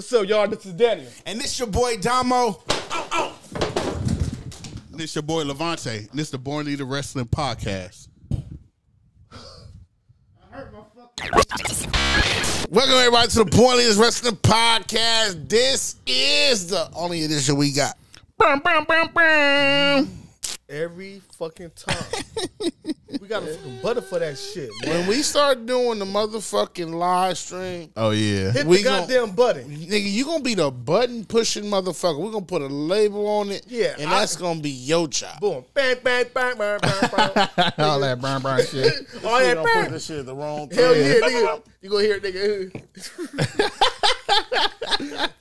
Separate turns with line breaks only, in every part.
What's up, y'all? This is Daniel.
And this your boy Domo. Oh, oh. oh.
This your boy Lavonte. And this the Born Leadaz Wrestling Podcast. I heard my fucking.
Welcome everybody to the Pointless Wrestling Podcast. This is the only edition we got.
Every fucking time. we got a fucking butter for that shit, man.
When we start doing the motherfucking live stream,
Oh yeah.
Hit
we
the
gon-
goddamn button.
nigga, you gonna be the button pushing motherfucker. We're gonna put a label on it.
Yeah,
And
I-
that's gonna be your job.
Boom. Bang, bang, bang, bang, bang, bang.
All that brown brown shit.
All
You
that
don't put
bang.
this shit the wrong
Hell yeah, nigga. You gonna hear it, nigga.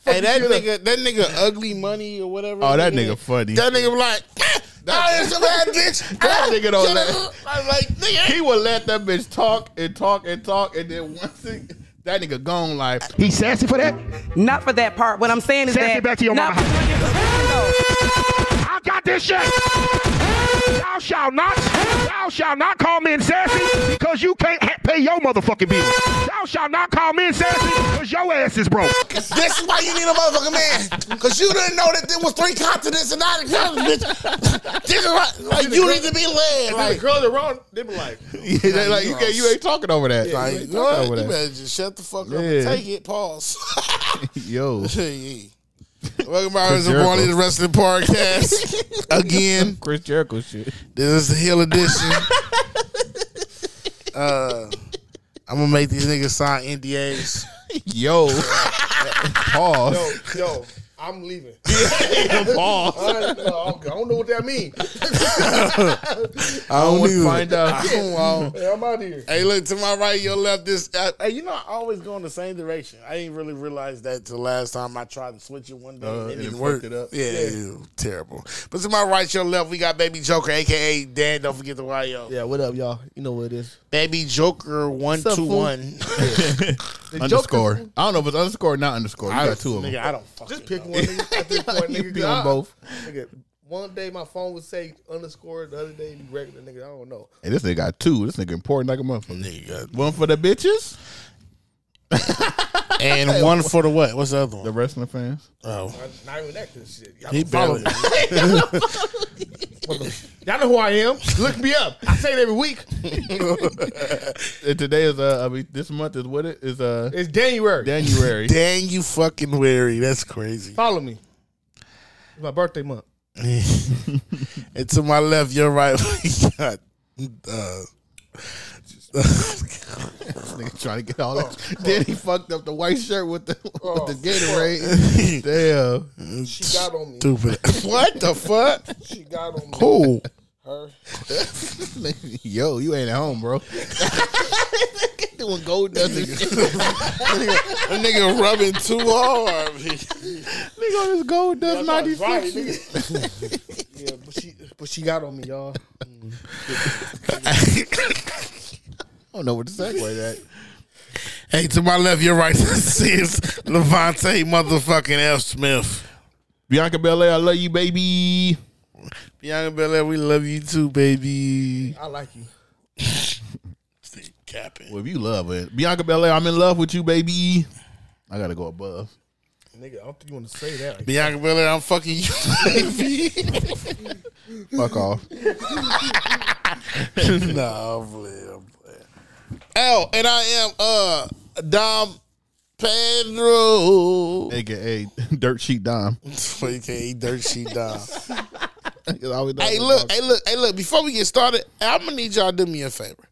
Hey, that
shit up.
nigga, that nigga ugly money or whatever.
Oh, that
his
nigga funny.
That nigga be like, ah, oh, it's a bad bitch.
That nigga don't let-
I'm like, nigga.
He would let that bitch talk and talk and talk, and then once it, that nigga gone like
he sassy for that.
Not for that part. What I'm saying is
Send
that
it back to your
not
mama. I got this shit. Y'all shall not, y'all shall not call me sassy because you can't ha- pay your motherfucking bills. Y'all shall not call me sassy because your ass is broke.
This is why you need a motherfucking man. Because you didn't know that there was three continents and not a continent, bitch. This is why, like, you need to be led.
Like,
Like,
the girls around, they be like,
yeah, they like you can't, you ain't talking over that.
like
You
you
ain't
know
talking over
You
that.
better just shut the fuck up and take it. Pause.
Yo,
Yeah. Welcome back
Chris
to the
Jericho.
Morning Wrestling Podcast. Again,
Chris Jericho shit.
this is the Hill Edition. uh, I'm gonna make these niggas sign NDAs.
Yo, pause.
yo, yo, I'm leaving.
pause.
I, don't- I don't know what that means.
I don't
would
either.
find out.
I don't want-
Hey, I'm out here.
Hey, look to my right, your left. This, uh, hey, you know, I always go in the same direction. I didn't really realize that till last time I tried to switch it one day.
Uh,
it
and
didn't
it
work.
it up.
Yeah, it was terrible. But to my right, your left, we got Baby Joker, aka Dan. Don't forget the YO.
Yeah, what up, y'all? You know what it is.
Baby Joker one
up,
two
fool?
one.
Underscore. I don't know if it's underscore or not underscore. You
I
got two of them.
Nigga, I don't fucking
Just pick
know.
One nigga at this point, nigga.
You be
'cause
both.
Nigga, one day my phone would say underscore, the other day it'd be regular, nigga. I don't know.
Hey, this nigga got two. This nigga important like a motherfucker.
Nigga.
One for the bitches,
And one for the what? What's the other one?
the wrestling fans.
Oh,
Not, not even that good shit. Y'all
he
don't
barely.
me. Y'all know who I am. Look me up. I say it every week.
And today is uh, I mean, this month is what it is uh
It's January.
January.
Dang, you fucking weary. That's crazy.
Follow me. It's my birthday month.
and to my left, your right, we got. Uh,
nigga trying to get all that. Then he fucked up the white shirt with the with the oh, Gatorade. Damn.
She got on me.
stupid. what the fuck?
She got on me.
Who?
Her.
Yo, you ain't at home, bro. Doing gold dust and shit.
That nigga rubbing too hard.
Nigga on this gold dust
That's
ninety
right, nigga. yeah, but she but she got on me, y'all. Mm.
I don't know what to segue that.
hey, to my left, your right, this is Lavonte motherfucking F. Smith.
Bianca Belair, I love you, baby.
Bianca Belair, we love you too, baby.
I like you.
Stay capping.
Well, if you love it, Bianca Belair, I'm in love with you, baby. I gotta go above.
Nigga, I don't think you want to say that. Like,
Bianca Belair, I'm fucking you, baby.
Fuck off.
nah, I'm playing. I'm playing. Oh, and I am uh Dom Pedro.
AKA Dirt Sheet Dom.
AKA Dirt Sheet Dom. Hey, look, hey, look, hey, look. Before we get started, I'm gonna need y'all to do me a favor.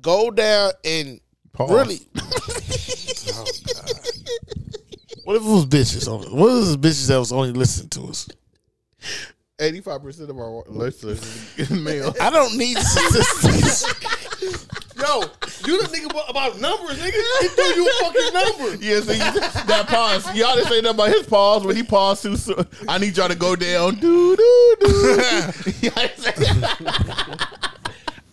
Go down and
Pause.
really. oh, God. What if it was bitches? on it? What if it was bitches that was only listening to us?
Eighty-five percent of our listeners is male.
I don't need statistics.
Yo, you the nigga about- about numbers, nigga. He threw you a fucking number.
Yeah, see that pause. Y'all didn't say nothing about his pause when he paused too soon. I need y'all to go down. Do do do. Y'all didn't say that.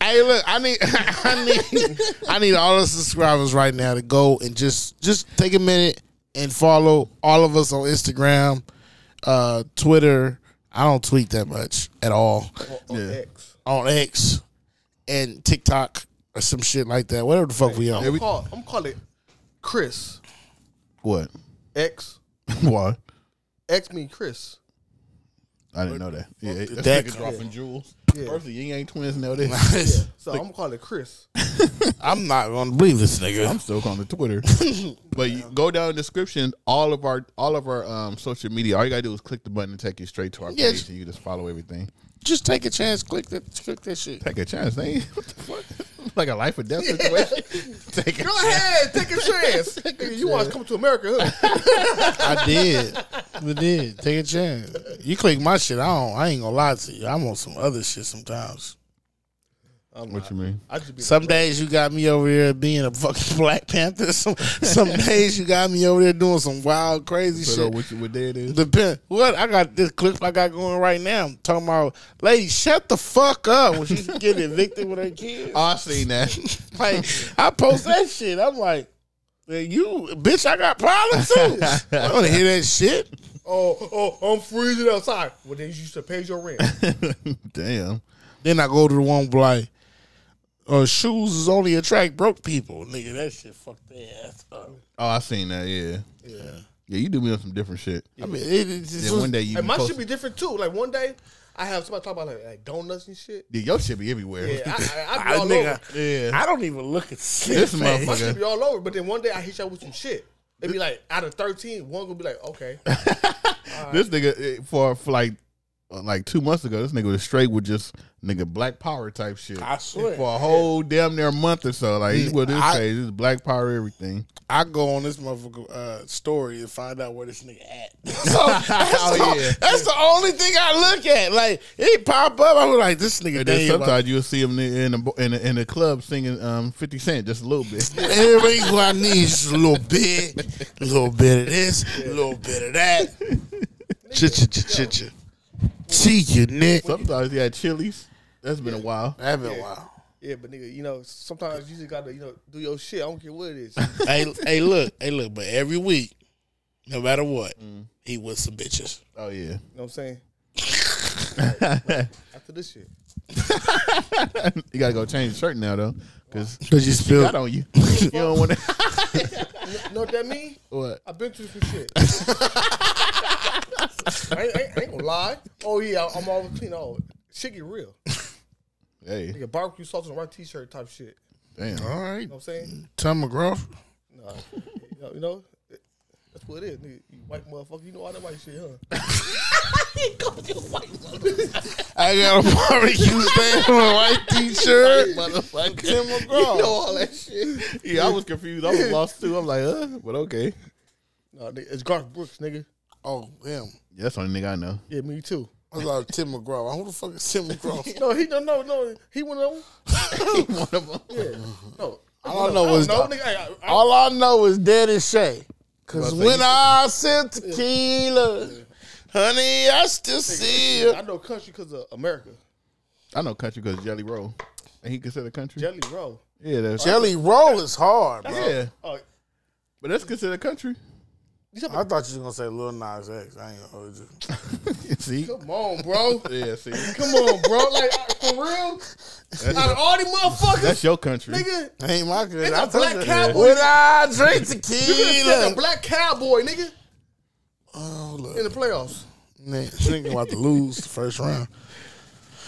Hey, look, I need, I need, I need all the subscribers right now to go and just, just take a minute and follow all of us on Instagram, uh, Twitter. I don't tweet that much at all
On
Yeah.
X.
on X and TikTok or some shit like that. Whatever the fuck we on.
I'm call I'm call it Chris
What?
X
Why?
X me Chris.
I didn't know that. Yeah, that's
that-
nigga dropping jewels.
Yeah.
First, the Ying Yang twins know this.
So I'm gonna call it Chris.
I'm not gonna believe this nigga.
I'm still calling it Twitter. but you go down in the description. All of our all of our um, social media. All you gotta do is click the button and take you straight to our
Yeah,
page, and you just follow everything.
Just take a chance. Click that. Click that shit.
Take a chance, man. What the fuck? like a life or death situation. take a
Go
chance.
ahead, take a chance. Nigga, you want to come to America? Huh?
I did. I did. Take a chance. You click my shit. I don't. I ain't gonna lie to you. I'm on some other shit sometimes.
I'm
What
not.
you mean?
I just be
Some days you got me over here being a fucking Black Panther. Some some days you got me over there doing some wild, crazy
So
shit.
what, you- what day it is?
Depend what I got this clip I got going right now. I'm talking about lady, shut the fuck up when she's getting evicted with her kids.
Oh, I seen that.
Like I post that shit. I'm like, "Man, you bitch, I got problems too. I don't wanna hear that shit.
Oh, oh, I'm freezing outside. Well, then you should pay your rent.
Damn.
Then I go to the one like, uh, shoes is only attract broke people. Nigga, that shit fucked their ass up.
Oh, I seen that. Yeah.
Yeah.
Yeah, you do me on some different shit.
I mean, it, it's just
Then one day you
and
be
my
post-
shit be different too. Like one day, I have somebody talk about like, like donuts and shit.
Yeah, your shit be everywhere.
Yeah, I, I, I be
I,
all
nigga,
over.
Yeah.
I don't even look at
This
this
My
motherfucker.
shit be all over. But then one day I hit y'all with some shit. It be like out of thirteen, one gonna be like, okay,
This nigga eh, for for like like two months ago, this nigga was straight with just nigga black power type shit.
I swear.
For a whole damn near month or so, like he would this
I-
page, this black power everything.
I go on this motherfucker uh, story and find out where this nigga at. so that's,
Oh,
the,
yeah.
that's the only thing I look at. Like he pop up, I was like, this nigga.
And then sometimes you'll see him in the in the, in the club singing um Fifty Cent just a little bit.
Everything what I need is just a little bit, a little bit of this, a little bit of that. Chit chit chit chit. See you, Nick.
Sometimes he had chilies. That's been a while.
That been a while.
yeah, but nigga, you know, sometimes you just gotta, you know, do your shit. I don't care what it is.
hey, hey, look, hey, look. But every week, no matter what, mm. he with some bitches.
Oh yeah.
You know what I'm saying? After this shit,
you gotta go change the shirt now though, because
Cause you spilled.
on you. you don't want to.
You know what that mean?
what?
I've been through some shit. I, ain't, I, ain't, I ain't gonna lie. Oh yeah, I'm all you know. Shit get real.
Hey,
Nigga, barbecue sauce on the right t-shirt type shit.
damn.
All right,
You know what I'm saying?
Tom McGraw.
Nah, you know, you know, that's what it is. Nigga, you white motherfucker, you know all that white shit, huh?
I got a barbecue stand on a white t-shirt.
Motherfucker.
Tim McGraw.
You know all that shit. Yeah, I was confused. I was lost too. I'm like, uh, but okay.
Nah, nigga, it's Garth Brooks, nigga.
Oh, damn.
Yeah, that's the only nigga I know.
Yeah, me too.
I thought Tim McGraw. Who the fuck is Tim McGraw?
No, he no no no. He one of them.
One of them.
Yeah. No.
All I know is
no, nigga. I, I, I,
all I know is Dan and Shay. Cause
Well,
when
you-
I sent tequila, honey, I still see you.
I know country because of America.
I know country because Jelly Roll. And he considered country?
Jelly Roll.
yeah, that's
Jelly Roll is hard, bro.
Yeah,
Oh,
but that's considered country.
You
I thought you was gonna say Lil Nas X. I ain't gonna hold you.
see?
come on, bro.
Yeah, see?
Come on, bro. Like I- for real. Out of all these motherfuckers,
That's your country.
nigga,
Ain't my good.
It's
I
a
told
black
you.
cowboy.
When I drink
you could have said
tequila.
the black cowboy, nigga,
Oh, look.
in the playoffs.
Nigga, nigga about to lose the first round.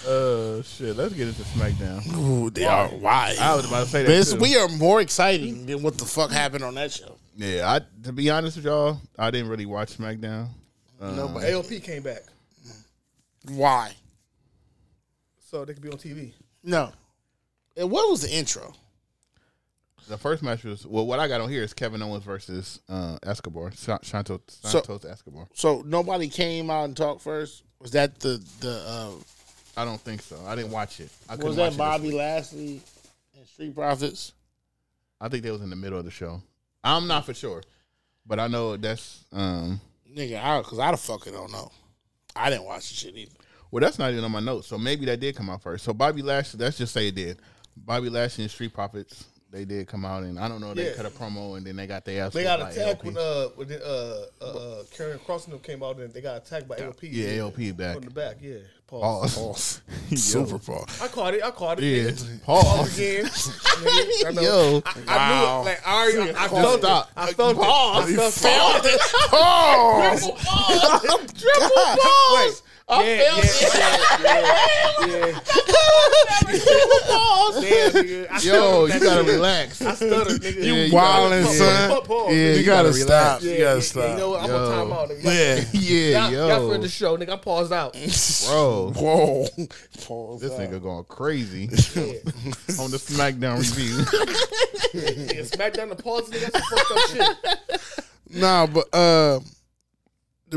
Uh, shit. Let's get into SmackDown.
Ooh, they are. Why?
I was about to say that.
This,
too.
we are more exciting than what the fuck happened on that show.
Yeah, I to be honest with y'all, I didn't really watch SmackDown.
No, but AOP came back,
Why?
so they could be on TV.
No. And what was the intro?
The first match was well. What I got on here is Kevin Owens versus uh, Escobar, Sa- Santos,
So-
Escobar.
So nobody came out and talked first. Was that the the uh,
I don't think so. I didn't watch it. I
was that
it
Bobby
this.
Lashley and Street Profits?
I think they was in the middle of the show. I'm not for sure, but I know that's um.
Nigga, I because I the fucking don't know. I didn't watch the shit either.
Well, that's not even on my notes. So maybe that did come out first. So Bobby Lashley, let's just say it did. Bobby Lashley and Street Profits they did come out and I don't know they
Yeah.
cut a promo and then they got their ass.
They got attacked when uh when uh uh, uh Karrion Kross came out and they got attacked by AOP.
yeah, AOP back.
from the back. Yeah, pause.
Pause.
Super Paul.
I caught it. I caught it.
Yeah.
nigga.
Pause.
Pause again. Nigga, I.
Yo.
I, I knew it. Like I already, I, I felt
stop.
it. I felt
Pause.
it. I felt, it.
Pause.
Triple
God.
pause. I
Yeah,
felt
yeah,
it.
yeah, yeah, yeah. Damn, nigga.
Yo, you gotta relax.
I stuttered, nigga.
You
You
gotta-
wildin', son.
pause, pause.
Yeah,
You,
you
gotta,
gotta
stop.
relax.
You gotta
yeah,
stop.
You know what? I'm gonna time out. Nigga.
yeah.
Yeah,
Y'all, y'all
yo,
friend the show, nigga. I'm paused out.
bro.
Whoa. Pause.
This
out.
nigga going crazy on the SmackDown review.
Yeah, smack the pause, nigga. That's some fucked up shit.
Nah, but uh, the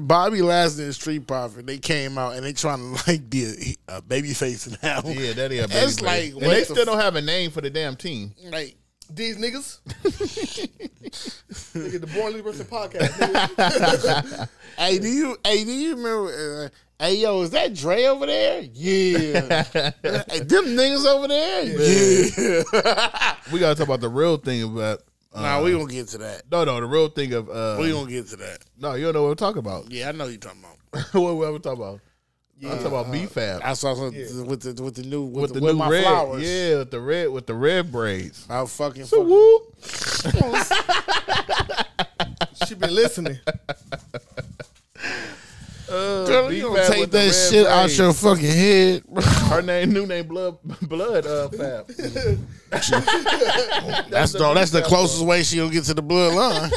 Bobby Lashley and Street Profit, they came out and they trying to like be a, a baby face now.
yeah, that is.
It's like,
and they
the
still don't have a name for the damn team.
Like,
These niggas. nigga, the Born Leadaz Wrestling Podcast. Nigga.
hey, do you? Hey, do you remember? Uh, hey, yo, is that Dre over there? Yeah. hey, them niggas over there? Yeah.
We gotta talk about the real thing about. Uh,
nah, we gonna get to that.
no, no, the real thing of. Uh,
We gonna get to that.
no, you don't know what I'm talking about.
Yeah, I know you talking about.
what we ever talking about? Yeah, I'm talking about B-Fab
I saw some
Yeah.
with the with the new with,
with
the,
the
with
new
my
red.
flowers.
Yeah, with the red with the red braids.
I fucking.
So
fucking
whoop.
She been listening.
Uh,
Girl, you
B-Fab
don't take that
red
shit out your fucking head.
Her name, new name, blood, blood, uh, fab.
That's the that's the closest way she gonna get to the bloodline.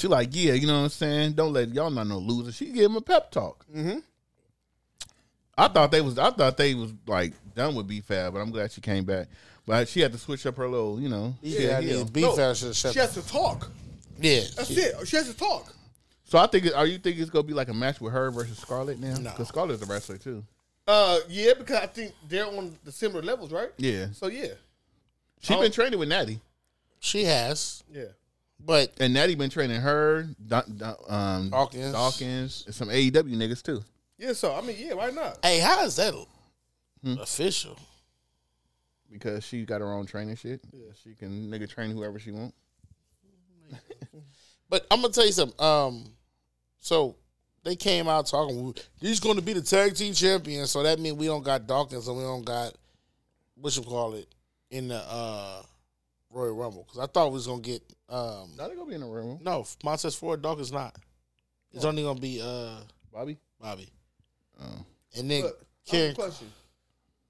She like, yeah, you know what I'm saying. Don't let y'all not no loser. She gave him a pep talk. Mm-hmm. I thought they was, I thought they was like done with B-Fab, but I'm glad she came back. But she had to switch up her little, you know.
Yeah, I
heel.
mean, beef
No,
should shut.
She has to talk.
Yeah,
That's it. She has to talk.
So I think, are you think it's gonna be like a match with her versus Scarlett now?
No.
Because Scarlett's a wrestler too.
Uh, yeah, because I think they're on the similar levels, right?
Yeah,
So yeah,
she
Oh.
been training with Natty,
she has,
yeah.
but
and Natty been training her, Don, Don- um,
Dawkins.
Dawkins, and some AEW niggas too.
Yeah, so I mean, yeah, why not?
hey, how is that
Hmm.
official?
because she got her own training shit. Yeah. She can nigga train whoever she want.
But I'm gonna tell you something. Um, so they came out talking. He's going to be the tag team champion, So that means we don't got Dawkins and we don't got what you call it in the uh Royal Rumble. Because I thought we was gonna get um
Now they gonna be in the room,
no Montez Ford. Dawkins not. It's only gonna be uh
Bobby.
Bobby
Oh.
and then
But I have a
Karen.
question.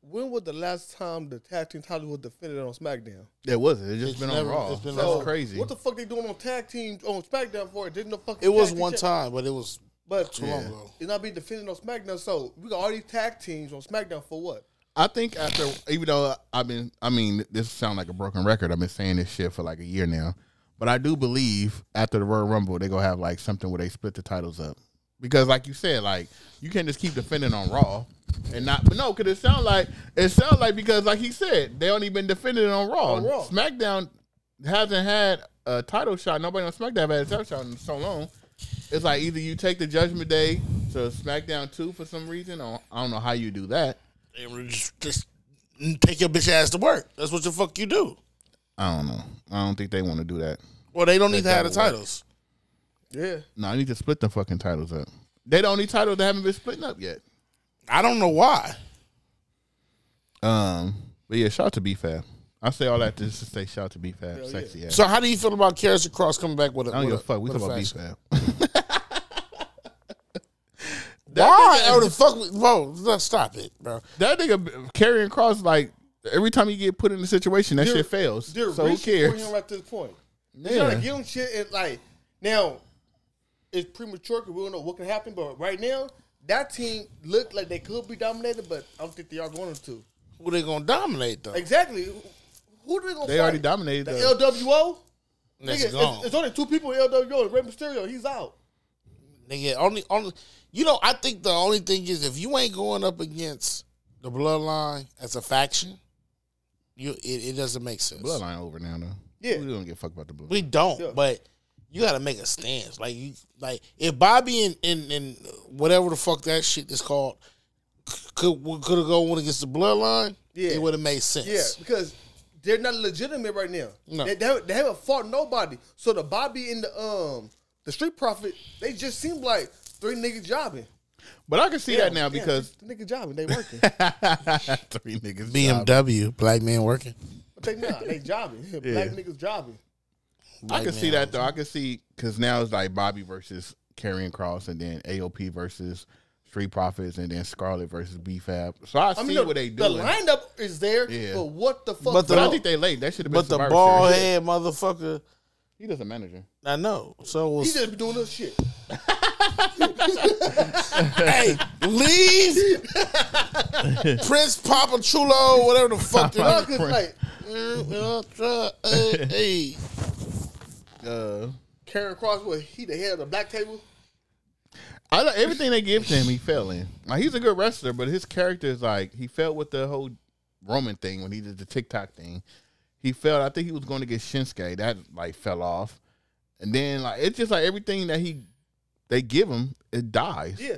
When was the last time the tag team title was defended on SmackDown?
It wasn't. It just
It's
been
never-
on Raw.
it's been
That's
on-
crazy.
What the fuck they doing on tag team on SmackDown for? It didn't no fucking.
It was
tag team
one
champ-
time, but it was
but
too
Yeah.
long ago.
it's not being defended on SmackDown. So we got all these tag teams on SmackDown for what?
I think after, even though I've been, I mean, this sound like a broken record. I've been saying this shit for like a year now, but I do believe after the Royal Rumble they're gonna have like something where they split the titles up because, like you said, like you can't just keep defending on Raw and not. But no, because it sound like it sound like because, like he said, they only been defending on Raw.
On Raw.
SmackDown hasn't had a title shot. Nobody on SmackDown had a title shot in so long. It's like either you take the Judgment Day to SmackDown two for some reason, or I don't know how you do that.
And Just, just take your bitch ass to work. That's what the fuck you do.
I don't know. I don't think they want to do that.
Well, they don't need to have the titles.
Yeah.
No, I need to split the fucking titles up. They the only titles that haven't been splitting up yet.
I don't know why.
Um, but yeah, shout out to B-Fab. I say all that just to say shout out to B-Fab.
Hell
Sexy ass.
So how do you feel about Karrion Kross coming back with a?
I don't give a fuck. We talk about
faction?
B-Fab.
Why? Oh, the fuck, we- bro! let's Stop it, bro.
that nigga Karrion Kross like every time you get put in a situation, that
They're-
shit fails. So who
reaching for
cares?
him to this point. They're trying
Yeah.
to give him shit and like now it's premature because we don't know what can happen. But right now, that team looked like they could be dominated, but I don't think they are going to.
Who they gonna dominate though?
Exactly. Who- Who are they going to
They already dominated.
The
The,
LWO.
That's
Nigga, it's,
gone.
it's only two people in LWO. Rey Mysterio, he's out.
Nigga, only, only. You know, I think the only thing is if you ain't going up against the Bloodline as a faction, you it, it doesn't make sense.
bloodline over now though.
Yeah.
we don't get a fuck about the blood.
We don't,
Yeah.
but you got to make a stance. Like you, like if Bobby and, and and whatever the fuck that shit is called could could have gone against the Bloodline,
Yeah.
it would have made sense.
Yeah, because they're not legitimate right now.
No.
They, they, haven't, they haven't fought nobody. So the Bobby and the um the Street Profit, they just seem like three niggas jobbing.
But I can see that now
Yeah,
because
the niggas jobbing, they working.
three niggas. job.
BMW, black man working.
but they not, they jobbing. Black niggas jobbing.
I can
man
see that though. I can see because now it's like Bobby versus Karrion Kross, and then AOP versus Street Profits, and then Scarlett versus B-Fab. So I,
I
see
mean, the,
what they
do.
the
lineup is there,
Yeah.
but what the fuck?
But
but I think they late. That should have been.
But the
Survivor
bald
Series.
head motherfucker,
He does a manager.
I know. So
he just be doing this shit.
hey, leave Prince Papa Chulo, whatever the fuck.
No,
they're-
'cause, like
hey,
Uh,
Karrion Kross, what he the head of the black table?
I like everything they give to him. He fell in. Like he's a good wrestler, but his character is like he fell with the whole Roman thing when he did the TikTok thing. He fell. I think he was going to get Shinsuke. That like fell off, and then like it's just like everything that he they give him, it dies.
Yeah,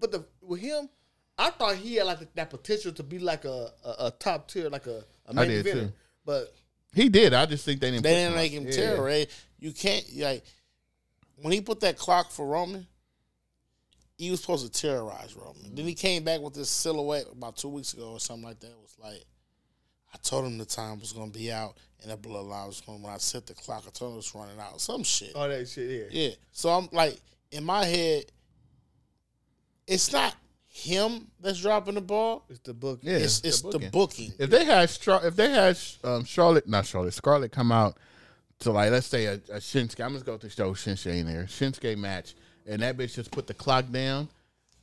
but the with him, I thought he had like that potential to be like a a, a top tier, like a, a main eventer.
too.
But
He did. I just think they didn't.
they didn't make him
Yeah.
tear, right? You can't like when he put that clock for Roman. He was supposed to terrorize Roman. Then he mm-hmm. came back with this silhouette about two weeks ago or something like that. It was like, I told him the time was going to be out and the bloodline was going. When I set the clock, I told him it was running out. Some shit.
all that shit, yeah.
Yeah. So I'm like, in my head, it's not him that's dropping the ball.
It's the book.
Yeah,
it's it's the
booking.
booking.
If they had Stra- if they had um, Charlotte, not Charlotte, Scarlett come out to like let's say a, a Shinsuke. I'm just go to show Shinsuke in there Shinsuke match, and that bitch just put the clock down,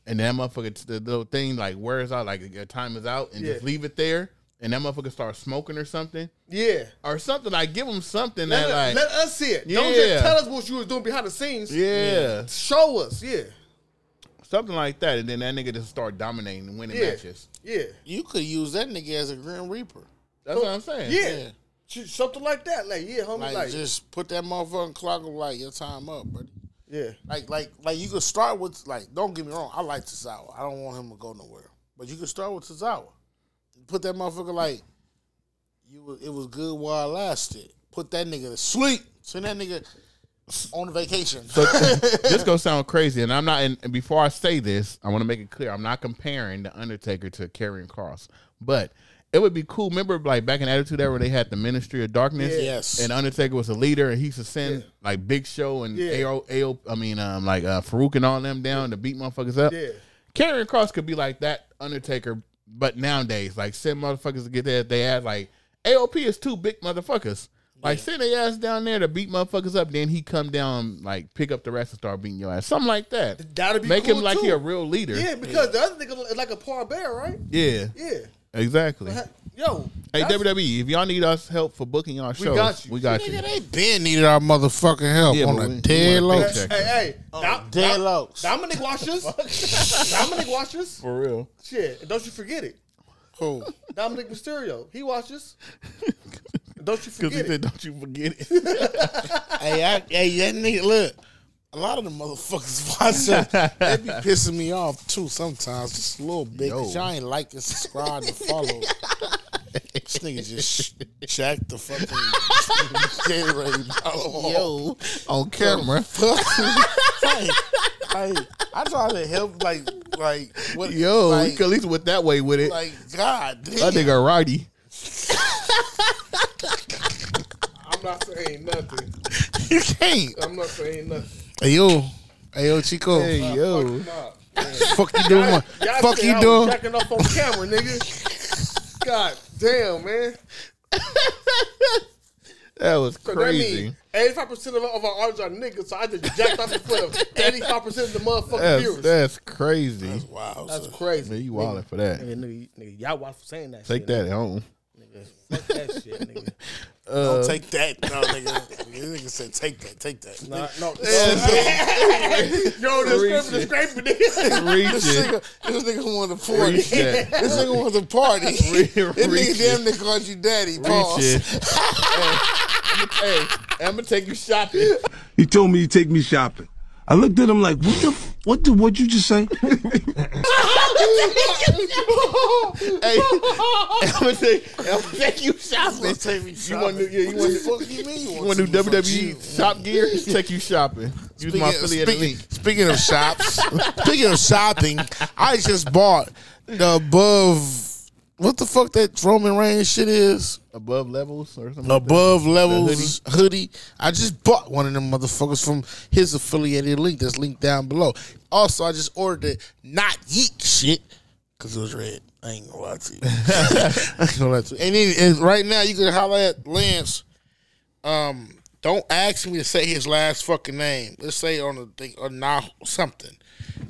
and that motherfucker the little thing like wears out, like your time is out, and just leave it there, and that motherfucker start smoking or something,
Yeah.
or something like give him something
Let,
that like
let us see it. Don't just tell us what you was doing behind the scenes.
yeah,
Show us. Yeah.
Something like that, and then that nigga just start dominating and winning
Yeah.
matches.
Yeah.
You could use that nigga as a Grim Reaper.
That's what I'm saying.
Yeah.
Yeah.
Sh- Something like that. Like, yeah, homie.
Like,
Like,
just put that motherfucking clock on like your time up, buddy.
yeah.
Like like like you could start with like don't get me wrong, I like Tozawa. I don't want him to go nowhere. But you could start with Tozawa. Put that motherfucker like you was, it was good while it lasted. Put that nigga to sleep. Send that nigga on vacation.
So this gonna sound crazy, and I'm not. And and before I say this, I want to make it clear: I'm not comparing the Undertaker to Karrion Kross, but it would be cool. Remember, like back in Attitude Era, where they had the Ministry of Darkness,
Yes.
and Undertaker was a leader, and he used to send like Big Show and
Yeah.
AO, AO, I mean, um, like uh, Faarooq and all them down to beat motherfuckers up.
Yeah.
Karrion Kross could be like that Undertaker, but nowadays, like send motherfuckers to get their they ass like AOP is two big motherfuckers. Like send their ass down there to beat motherfuckers up, then he come down like pick up the rest and start beating your ass, something like that.
That'd be
Make
cool
him like
too.
he a real leader.
Yeah, because the other nigga is like a Paul Bearer, right?
yeah,
Yeah.
exactly.
Yo.
Hey WWE, if y'all need us help for booking our shows, we
got you.
We got you.
Nigga, they been needed our motherfucking help
Yeah,
on
but
a
we- we
dead low.
paycheck.
Hey, hey. Dom-
dead
Dom-
lows.
Dominik watches. Dominik watches.
For real.
Shit. Don't you forget it.
Who?
Dominik Mysterio. He watches. don't you
Because he
forget it.
said, "Don't you forget it."
hey, I, hey, that nigga, look. A lot of the motherfuckers watching, they be pissing me off too sometimes, just a little bit. Cause y'all ain't like and subscribe and follow. this nigga just jacked the fucking Gatorade bottle.
Yo, on camera.
hey, hey, I try to help, like, like, what,
Yo,
like,
at least went that way with it.
like, God damn.
that nigga righty.
I'm not saying nothing.
you can't.
I'm not saying nothing.
Hey, yo. Hey, yo, Chico.
Hey yo,
Nah.
fuck you doing?
Y'all
fuck
say
you
I was
doing?
Jacking off on camera, nigga. God damn, man.
that was
So that
crazy.
means 85% of, of our audience are niggas, so I just jacked off in front of 85% of the motherfucking
That's
viewers.
that's crazy.
Wow.
That's
son.
crazy.
Man, you wildin' for that.
Nigga, nigga, nigga, y'all watch for saying that
Take
shit.
that at home.
Nigga. Fuck that shit, nigga.
Don't take that. No, nigga. This nigga said, take that, take that.
Nah, no. Yo, the scraping, the scraping, nigga.
Reach
This
it.
nigga, this nigga want to party. This nigga wants to party. This
Reach
nigga
it.
damn near called you daddy. Pause.
Hey, I'm gonna take you shopping.
He told me to take me shopping. I looked at him like, what the f- What did what you just say?
Hey, I'm gonna take, I'm gonna take you shopping.
Take me
You want to, yeah, you want to,
Fuck you mean?
you want to do WWE shop gear? Take you shopping. Use my affiliate
speaking,
link.
speaking of shops, speaking of shopping, I just bought the above. What the fuck that Roman Reigns shit is?
Above levels or something. like?
Above levels hoodie. I just bought one of them motherfuckers from his affiliated link that's linked down below. Also, I just ordered the not yeet shit because it was red. I ain't gonna lie to you. I ain't gonna lie to you. And, then, and right now, you can holler at Lance. Um, don't ask me to say his last fucking name. Let's say on the thing or now something.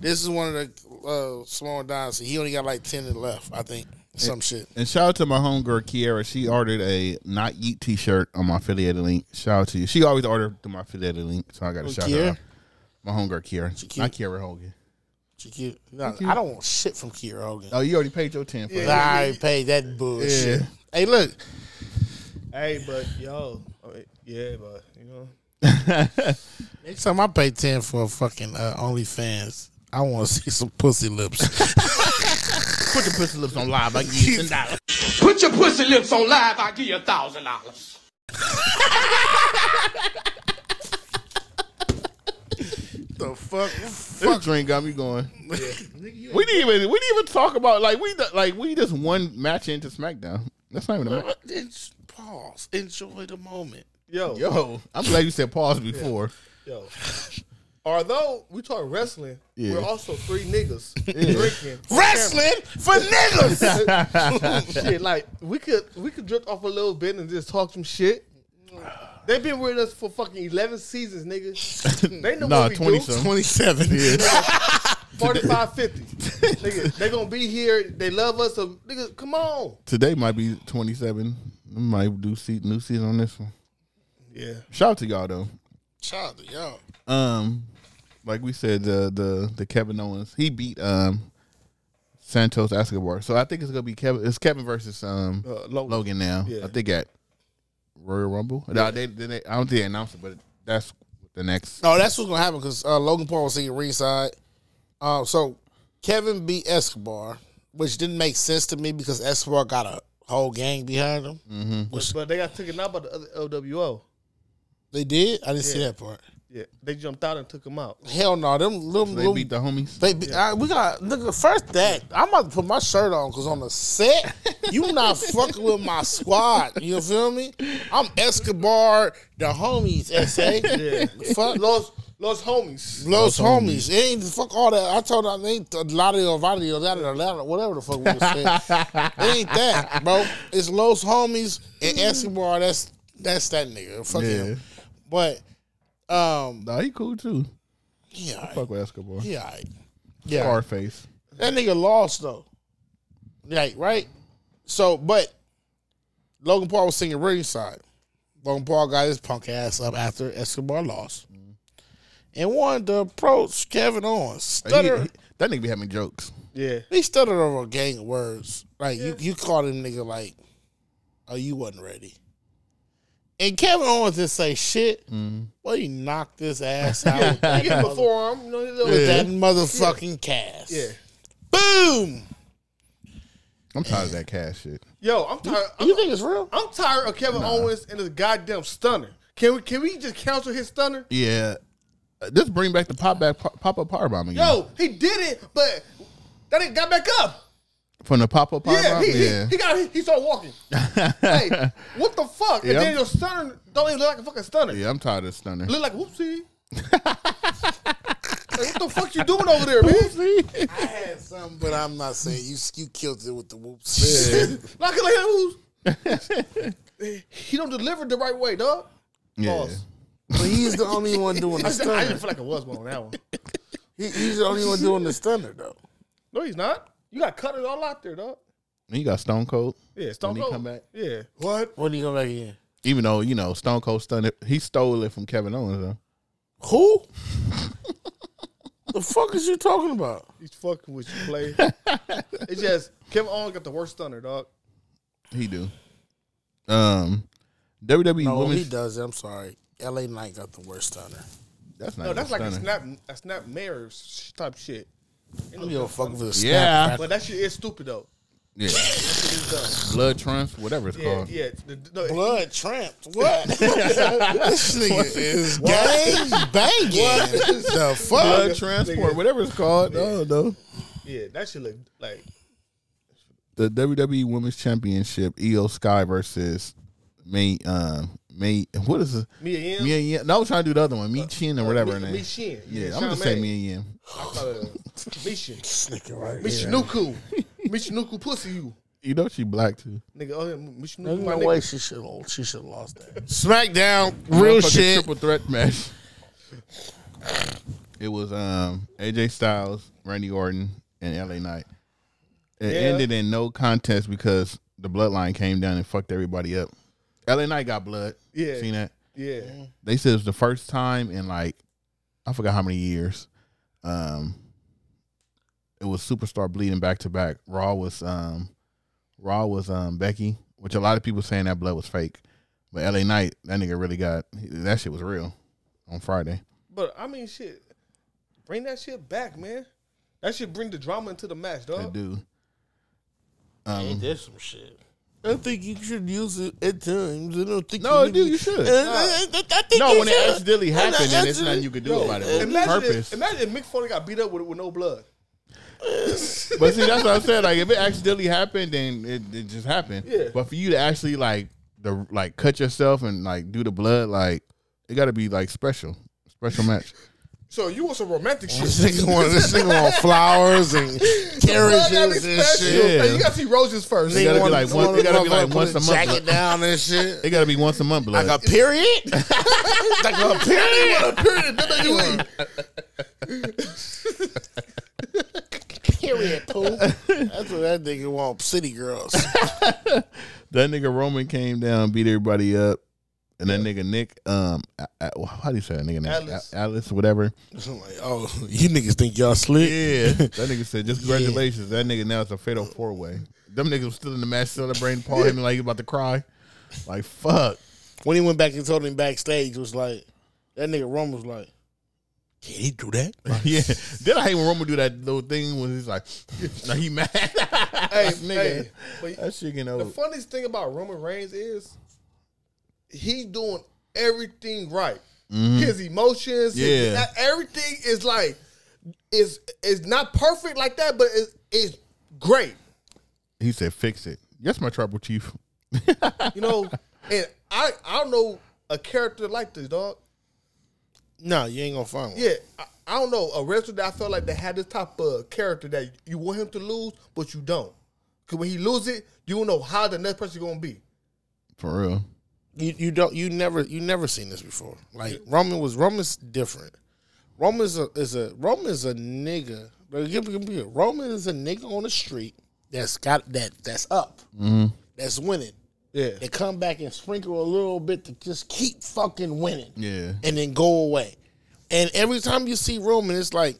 This is one of the uh, small dynasty. He only got like ten left, I think. Some shit.
And shout out to my homegirl Kiera. She ordered a not yeet t shirt on my affiliated link. Shout out to you. She always ordered through my affiliated link, so I got to
Oh,
shout
Kiera?
her out. My homegirl Kiera,
cute.
not Kiera Hogan.
She cute. No, I don't want shit from Kiera Hogan.
Oh, you already paid your ten for
I already paid that bullshit.
Yeah.
Hey, look,
Hey, but yo, yeah, but you know,
next time I pay ten for a fucking uh, OnlyFans, I want to see some pussy lips.
Put your pussy lips on live. I give you ten dollars.
Put your pussy lips on live, I'll give you a thousand dollars.
the fuck?
This drink got me going. we didn't even we didn't even talk about like we like we just one match into SmackDown. That's not even a match.
Uh, then just pause. Enjoy the moment.
yo,
Yo, I'm glad you said pause before.
yo. Although we talk wrestling,
Yeah.
we're also three niggas drinking.
Wrestling for niggas.
shit, like we could we could drift off a little bit and just talk some shit. They've been with us for fucking eleven seasons, nigga. They know
Nah,
what we
20
do.
some.
Twenty-seven.
45, 50. nigga, they gonna be here. They love us. So, nigga, come on.
Today might be 27. Might do se- new season on this one.
Yeah.
Shout out to y'all though.
Shout out to y'all.
Um, like we said, the the the Kevin Owens he beat um Santos Escobar. So I think it's gonna be Kevin. It's Kevin versus um
Uh, Logan.
Logan now.
Yeah.
I think at Royal Rumble. No, they, they, they- I don't think they announced it, but that's the next.
No, that's what's gonna happen because uh, Logan Paul was singing ringside. Uh, so Kevin beat Escobar, which didn't make sense to me because Escobar got a whole gang behind him.
Mm-hmm.
But, but they got taken out by the other LWO.
They did. I didn't see that part.
Yeah. They jumped out and took him out.
Hell no, them, them,
They
them
beat the homies.
They be, I, we got nigga first that I'm about to put my shirt on because on the set you not fucking with my squad. You feel me? I'm Escobar, the homies. Sa,
Yeah.
fuck
Los Los homies.
Los homies. It ain't fuck all that. I told them it ain't a lot of Vadio, that or that, whatever the fuck we was saying. it ain't that, bro. It's Los homies and Escobar. That's that's that nigga. Fuck
Yeah.
him. But um,
Nah, he cool too.
yeah,
Fuck with Escobar.
yeah, aight. yeah.
Scarface.
That nigga lost though. Like, right? So, but Logan Paul was singing ringside. Logan Paul got his punk ass up after Escobar lost. And wanted to approach Kevin Owens. Stutter,
he- that nigga be having jokes.
Yeah.
he stuttered over a gang of words. Like you, you called him nigga like, oh, you wasn't ready. And Kevin Owens didn't say shit. Well, he knocked this ass out with, that,
him
mother-
forearm. You know, he
with that motherfucking cast.
Yeah.
Boom.
I'm tired of that cash shit.
Yo, I'm tired. I'm,
You think it's real?
I'm tired of Kevin Owens and his goddamn stunner. Can we can we just cancel his stunner?
Yeah. Uh, Just bring back the pop back pop up power bomb again.
Yo, he did it, but that ain't got back up.
From the pop up power
Yeah, he, he-
yeah.
he, got he, he started walking. hey, what the fuck? And then your stunner don't even look like a fucking stunner.
yeah, I'm tired of stunner.
Look like whoopsie. Like, what the fuck you doing over there, man? Whoopsie.
I had some, but I'm not saying you. You killed it with the whoopsie. whoops.
Like, like who's? he don't deliver the right way, dog.
yeah.
Pause.
but he's the only one doing
I,
the
just, I didn't feel like it was one on that one.
He, he's the only one doing the stunner though.
No, he's not. You got cut it all out there, dog.
And you got Stone Cold.
Yeah, Stone
When he
Cold.
come back?
Yeah. What?
When he come back in?
Even though, you know, Stone Cold stunned it. He stole it from Kevin Owens though.
Who? the fuck is you talking about?
He's fucking with you, play. it's just Kevin Owens got the worst stunner, dog.
He do. Um WWE
No, he does. it. I'm sorry. L.A. Knight got the worst stunner.
That's not
No, that's like a snap a snap mare type shit.
I don't give a fuck if it's
Yeah.
But that shit is stupid though.
Yeah,
That dumb.
blood trunks, whatever it's
Yeah,
called.
yeah. The, no,
Blood tramped. What? this nigga is gang banging. The fuck?
Blood transport, whatever it's called. No, no.
Yeah, that shit look like
The WWE Women's Championship, Iyo Sky versus May. Um, May. What is it?
Mia Yim.
Mia Yim. No, I was trying to do the other one. Me Chin or whatever
Mi-
her name.
Mi Shin.
Yeah,
Yeah,
I'm gonna say
me
and Yim.
I call it Mishin.
Nigga right
Mishinuku. Mishinuku pussy you.
You know she black too.
Nigga, oh yeah, Mishinuku
There's
my
no way she should have she should have lost that. SmackDown, real shit.
Triple threat match. It was um AJ Styles, Randy Orton, and LA Knight. It
Yeah.
ended in no contest because the bloodline came down and fucked everybody up. LA Knight got blood.
Yeah.
Seen that?
Yeah.
They said it was the first time in like I forgot how many years. Um it was superstar bleeding back to back. Raw was um Raw was um Becky, which a lot of people saying that blood was fake. But LA Knight, that nigga really got that shit was real on Friday.
But I mean shit. Bring that shit back, man. That should bring the drama into the match,
They
dog.
do.
Ain't
Um,
that some shit? I think you should use it at times. I don't think
No,
you
dude, you should.
Uh, I- I- I think
no,
you
when it accidentally happened, then it's
Accident-
nothing you could do about it. But
Imagine
purpose.
if, imagine if Mick Foley got beat up with, with no blood.
But see, that's what I said. Like, if it accidentally happened, then it, it just happened.
Yeah.
But for you to actually like the like cut yourself and like do the blood, like it got to be like special, special match.
So you want some romantic shit?
This nigga want this nigga want flowers and
Blood gotta
carriages and
special.
shit.
Yeah.
Hey, you gotta see roses first.
It gotta be like
want-
one- it gotta be like once a month.
Jacket down and shit.
It got to be once a month blood.
Like a period? like a period?
Period. WWE.
period, poo. That's what that nigga want. City girls.
that nigga Roman came down, beat everybody up. And that nigga Nick, um, A- A- how do you say that nigga name?
Alice.
Alice, whatever.
I'm like, oh, you niggas think y'all slick?
Yeah, that nigga said, just congratulations. That nigga now it's a fatal four way. Them niggas was still in the match celebrating. Paul him like he about to cry. Like fuck.
When he went back and told him backstage, was like, that nigga Roman was like, can he do that?
yeah. Then I hate when Roman do that little thing when he's like, now he mad.
Hey,
nigga,
hey,
that shit you
the funniest thing about Roman Reigns is he's doing everything right. Mm-hmm. His emotions, his-
Yeah.
everything is like is is not perfect like that, but it's, it's great.
He said, fix it. Yes, my tribal chief.
You know, and I I don't know a character like this dog.
No, you ain't gonna find one.
Yeah, I, I don't know a wrestler that I felt like that had this type of character that you want him to lose, but you don't. Because when he lose it, you don't know how the next person gonna be.
For real.
You you don't you never you never seen this before. Like Roman was Roman's different. Roman's a is a Roman is a nigga. But give me- give me a- Roman is a nigga on the street that's got that that's up. Mm-hmm. That's winning.
Yeah,
They come back and sprinkle a little bit to just keep fucking winning.
Yeah.
And then go away. And every time you see Roman, it's like,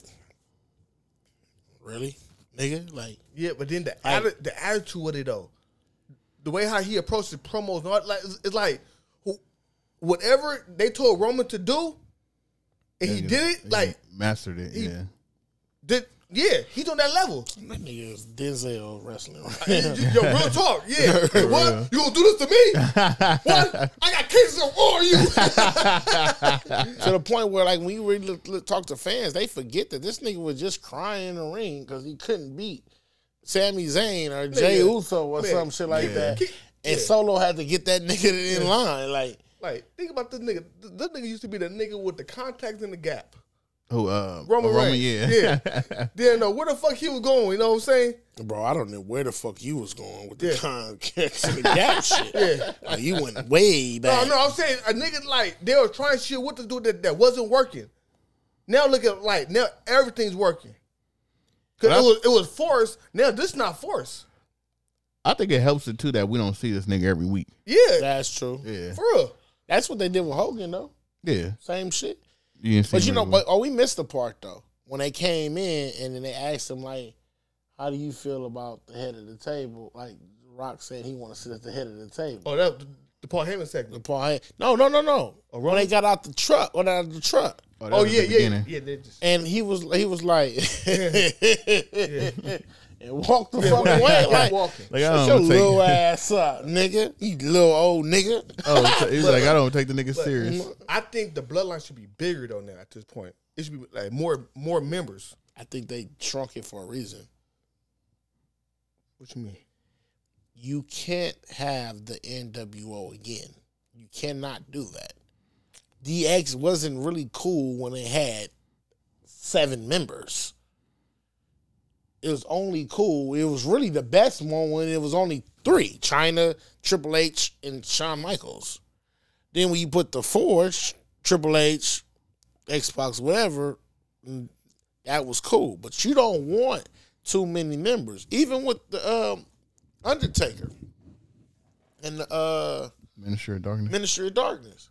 really? Nigga? Like,
yeah, but then the atti- the attitude with it though, the way how he approaches promos, not like it's, it's like who- whatever they told Roman to do, and he did it. Like
mastered it.
he-
yeah.
did yeah, he's on that level.
that nigga is Denzel wrestling.
Yo, real talk, yeah. what you gonna do this to me? what? I got cases of all you.
to the point where, like, when you really look, look- talk to fans, they forget that this nigga was just crying in the ring because he couldn't beat Sami Zayn or Jay
Nigga,
Uso or
man,
some shit like that.
yeah.
And Solo had to get that nigga in line. Like,
Like, think about this nigga. This nigga used to be the nigga with the contacts in the gap.
Who? Uh,
Roman,
Roman
Reigns.
yeah.
yeah. Didn't know where the fuck he was going. You know what I'm saying?
bro, I don't know where the fuck you was going with the
Yeah.
context and the gap shit.
Yeah.
Like, you went way back.
No, no, I'm saying a nigga like they were trying shit with the dude that, that wasn't working. Now look at like now everything's working. Cause
I-
it was it was forced. Now this is not forced.
I think it helps it too that we don't see this nigga every week.
Yeah,
That's true.
Yeah.
for real.
That's what they did with Hogan, though.
Yeah.
Same shit.
You didn't see
But you know, but oh, we missed the part though when they came in and then they asked him like, "How do you feel about the head of the table?" Like Rock said, he want to sit at the head of the table.
Oh, that the Paul Heyman segment.
The
segment.
Paul, Hay- no, no, no, no.
Oh,
when they got out the truck, when out of the truck,
that
Oh yeah, yeah, yeah. Just,
and he was he was like, and walked the
Yeah,
fucking
walking.
way like.
walking.
Like, I
Shut
don't
your
take,
little ass up, nigga. You little old nigga.
Oh, so he's like, I don't take the nigga
But
serious.
I think the bloodline should be bigger though now at this point. It should be like more more members.
I think they shrunk it for a reason.
What you mean?
You can't have the NWO again. You cannot do that. DX wasn't really cool when it had seven members. It was only cool. It was really the best one when it was only three: Chyna, Triple H, and Shawn Michaels. Then when you put the four, Triple H, X-Pac, whatever, mm, that was cool. But you don't want too many members, even with the um, Undertaker and the uh,
Minister of Darkness.
Ministry of Darkness.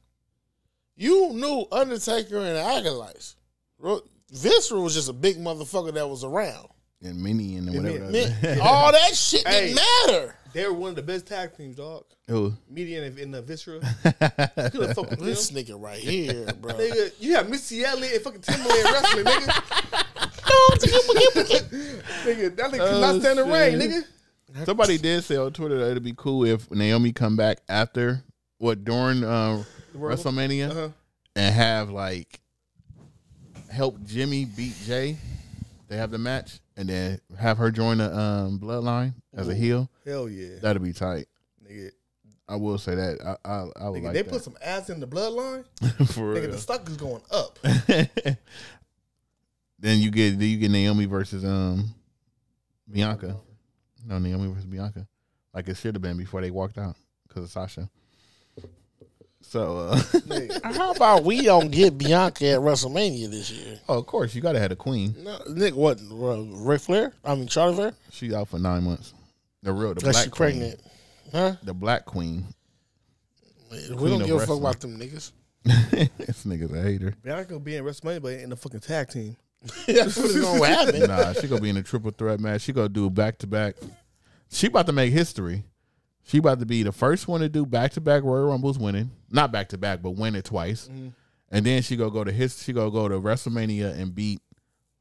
You knew Undertaker and the Acolytes. Ro- was just a big motherfucker that was around.
and Minion and whatever.
Minion.
that
Man, all that shit
Hey.
didn't matter.
They were one of the best tag teams, dog.
Who?
Mideon and in the Viscera. You couldn't fuck with them.
This nigga right here, bro.
Nigga, you have Missy Elliott and fucking Timbaland wrestling, nigga. nigga, that nigga could
Oh,
not stand the rain, nigga.
Somebody did say on Twitter that it'd be cool if Naomi come back after what during uh, WrestleMania
Uh-huh.
and have like help Jimmy beat Jay. They have the match and then have her join the um, Bloodline as a heel.
Hell yeah,
That'd be tight.
nigga.
I will say that. I I, I would
Nigga,
like
they
that.
put some ass in the bloodline.
for
Nigga,
real.
the stock is going up.
then you get then you get Naomi versus um Bianca. No, Naomi versus Bianca, like it should have been before they walked out because of Sasha. So, uh,
Nigga,
How about we don't get Bianca at WrestleMania this year?
oh, of course, you gotta have a queen.
No, Nick, what? Uh, Ric Flair? I mean, Charlotte Flair?
She's out for nine months. The real, the
Because
black
she
queen.
pregnant. Huh?
the black queen.
We
Queen
don't
of
give a fuck
wrestling.
about them niggas.
this nigga's a hater.
Bianca will be in WrestleMania, but in the fucking tag team.
That's what's gonna happen.
Nah, she gonna be in a triple threat match. She gonna do back to back. She about to make history. She about to be the first one to do back to back Royal Rumbles winning. Not back to back, but win it twice. Mm-hmm. And then she gonna go to his she gonna go to WrestleMania and beat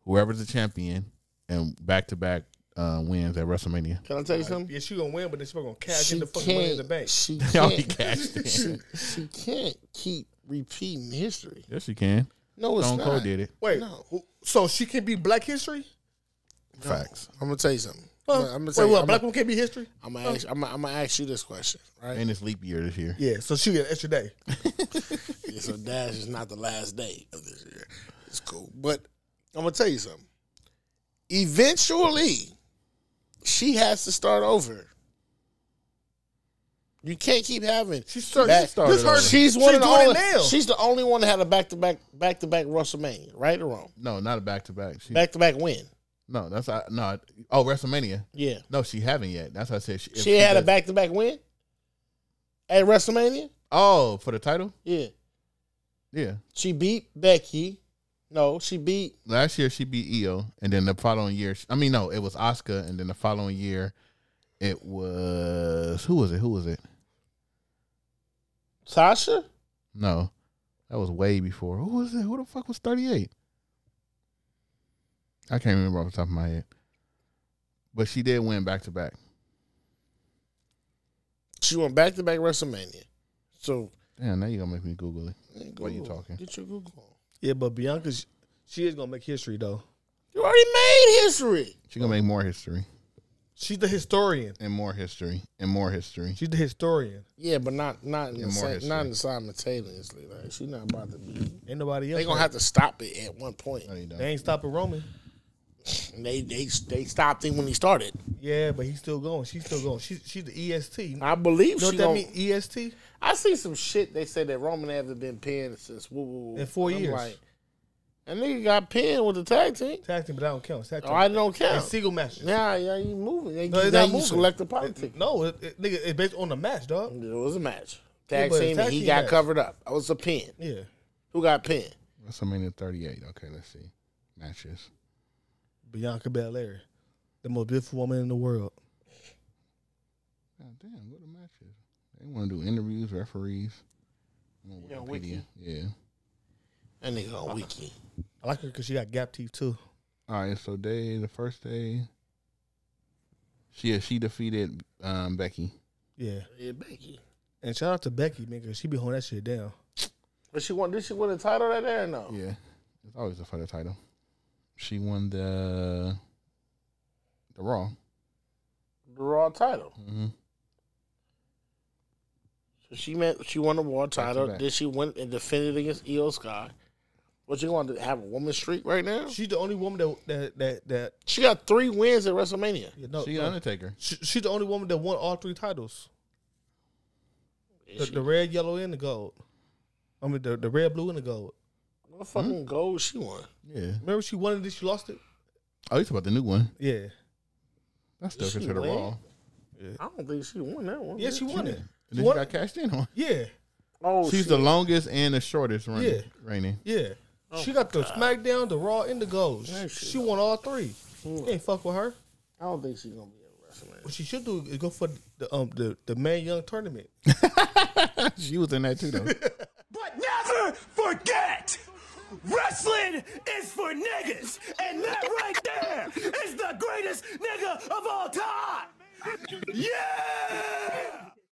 whoever's the champion and back to back wins at WrestleMania.
Can I tell you something?
Yeah, she gonna win, but then she gonna cash
She
in the fucking money in the bank.
She can't.
cashed in.
she, she can't keep repeating history.
Yes, she can.
No, it's
Stone
not.
Cold did it.
Wait,
No.
so she can be Black History?
Facts.
I'm gonna tell you something.
Well,
I'm gonna
wait, what?
I'm
Black
gonna,
woman can't be history?
I'm gonna ask. I'm gonna, I'm gonna ask you this question, right?
And it's leap year this year.
Yeah, so she get an extra day.
Yeah, so Dash is not the last day of this year. It's cool, but I'm gonna tell you something. Eventually, she has to start over. You can't keep having.
She started.
Back-
started this her,
She's one of the only.
it now.
She's the only one that had a back to back, back to back WrestleMania, right or wrong?
No, not a back to back. She
Back to back win.
No, that's I- no. Oh, WrestleMania.
Yeah,
No, she haven't yet. That's what I said. She, if
she had a back to back win at WrestleMania.
Oh, for the title?
Yeah,
Yeah.
she beat Becky. No, she beat
Last year she beat Iyo, and then the following year, I mean, no, it was Asuka, and then the following year, it was who was it? Who was it?
Sasha.
No, that was way before. Who was it? Who the fuck was thirty eight? I can't remember off the top of my head, but she did win back to back.
She went back to back WrestleMania. So
Damn, now you're gonna make me Google it. What you talking?
Get your Google. on.
yeah, but Bianca, she, she is gonna make history though.
You already made history.
She gonna make more history
She's the historian.
and more history and more history.
She's the historian.
Yeah, but not not in the
more
same,
history.
not in simultaneously. Like she's not about to be.
Ain't nobody else.
They gonna have to stop it at one point.
No, you don't.
They ain't stopping Roman.
And they they they stopped him when he started.
Yeah, but he's still going. She's still going. She's she's the EST. You know
I believe
what
she
that
gonna,
mean? EST.
I see some shit. They said that Roman hasn't been pinned since woo, woo, woo.
In four
I'm
years.
Like, and nigga got pinned with the tag team.
Tag team, but that don't count. It's tag team.
Oh, I don't
It's
count.
single matches.
Yeah, yeah, you moving. They,
No, it's
now
not moving.
select the politics.
No, it, it, nigga, it's based on the match, dog.
It was a match. Tag
but
team,
tag
he
team
got
match.
covered up. It was a pin.
Yeah.
Who got pinned?
WrestleMania 38. Okay, let's see. Matches.
Bianca Belair, the most beautiful woman in the world.
God damn, what the matches? They want to do interviews, referees. I'm on
Yeah,
Wikipedia.
wiki.
Yeah.
That nigga on weekend.
I like her because she got gap teeth too.
All right, so day the first day, she she defeated um, Becky.
Yeah.
Yeah, Becky.
And shout out to Becky, man, because she be holding that shit down.
But she won. Did she win the title that day or no?
Yeah, it's always a for the title. She won the the Raw.
The Raw title.
Mm-hmm.
So she met. She won the Raw title.
back.
Then she went and defended against Iyo Sky. What you want to have a woman streak right now?
She's the only woman that that that, that
She got three wins at WrestleMania.
you know,
she
no.
Undertaker.
She, she's the only woman that won all three titles. The, the red, yellow, and the gold. I mean the, the red, blue, and the gold.
What fucking gold she won?
Yeah.
Remember she won it, then she lost it.
Oh, you talking about the new one?
Yeah,
That's still
Did she
considered
win?
Raw.
I don't think she won that one.
yeah, she won it.
And
She
then she got cashed in on.
Yeah,
Oh,
She's
she,
the longest and the shortest running.
Yeah.
Reigning.
yeah. she got the SmackDown, the Raw, and the Gold.
Yeah,
She,
she-
won all three. You ain't fuck with her.
I don't think she's gonna be at WrestleMania.
What she should do is go for the um the the Mae Young tournament.
she was in that too, though.
But never forget, Wrestling is for niggas, and that right there is the greatest nigga of all time. Yeah!